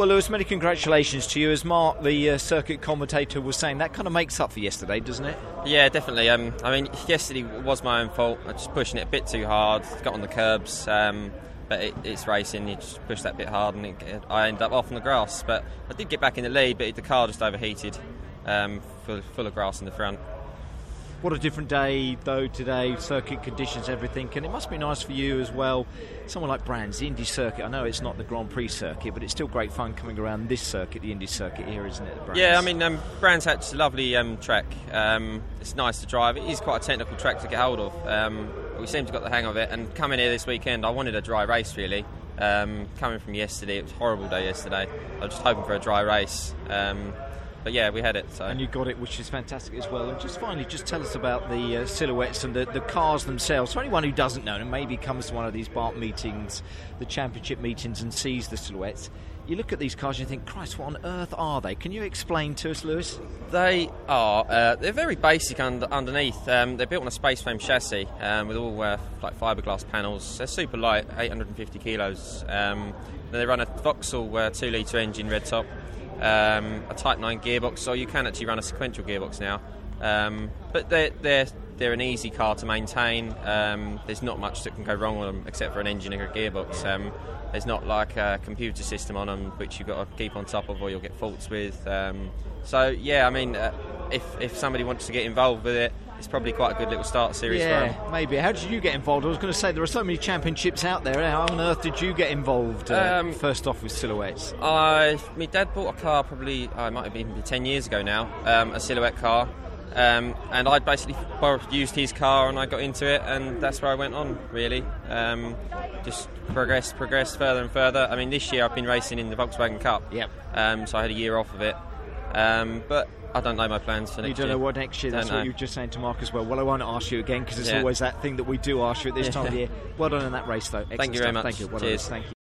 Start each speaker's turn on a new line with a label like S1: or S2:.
S1: Well, Lewis, many congratulations to you. As Mark, the uh, circuit commentator, was saying, that kind of makes up for yesterday, doesn't it?
S2: Yeah, definitely. Um, I mean, yesterday was my own fault. I was just pushing it a bit too hard, got on the curbs. Um, but it, it's racing. You just push that bit hard, and it, I end up off on the grass. But I did get back in the lead, but the car just overheated, um, full, full of grass in the front.
S1: What a different day, though, today, circuit conditions, everything. And it must be nice for you as well. Someone like Brands, the Indy circuit. I know it's not the Grand Prix circuit, but it's still great fun coming around this circuit, the Indy circuit here, isn't it? Brands?
S2: Yeah, I mean, um, Brands Hatch a lovely um, track. Um, it's nice to drive. It is quite a technical track to get hold of. Um, we seem to have got the hang of it. And coming here this weekend, I wanted a dry race, really. Um, coming from yesterday, it was a horrible day yesterday. I was just hoping for a dry race. But yeah, we had it. So.
S1: And you got it, which is fantastic as well. And just finally, just tell us about the uh, silhouettes and the, the cars themselves. For anyone who doesn't know, and maybe comes to one of these BARC meetings, the championship meetings, and sees the silhouettes, you look at these cars and you think, Christ, what on earth are they? Can you explain to us, Lewis?
S2: They are. Uh, they're very basic under, underneath. Um, they're built on a space frame chassis um, with all uh, like fiberglass panels. They're super light, 850 kilos. Um, they run a Vauxhall uh, two litre engine, red top um, a Type 9 gearbox, so you can actually run a sequential gearbox now. Um, but they're, they're, they're an easy car to maintain. Um, there's not much that can go wrong with them except for an engine and a gearbox. Um, there's not like a computer system on them which you've got to keep on top of or you'll get faults with. Um, so, yeah, I mean, uh, if, if somebody wants to get involved with it, it's probably quite a good little start series
S1: yeah, maybe. How did you get involved? I was going to say there are so many championships out there. How on earth did you get involved? Uh, um, first off with silhouettes.
S2: I, my dad bought a car probably I uh, might have been ten years ago now, um, a silhouette car. Um, and I basically used his car and I got into it, and that's where I went on really. Um, just progressed, progressed further and further. I mean, this year I've been racing in the Volkswagen Cup.
S1: Yep.
S2: Um, so I had a year off of it. Um, but I don't know my plans for next
S1: year.
S2: You
S1: don't know what next year. That's
S2: don't
S1: what you were just saying to Mark as well. Well, I won't ask you again because it's yeah. always that thing that we do ask you at this time of year. Well done in that race, though. Excellent
S2: Thank you very
S1: stuff.
S2: much.
S1: Thank you. Well
S2: Cheers.
S1: Thank you.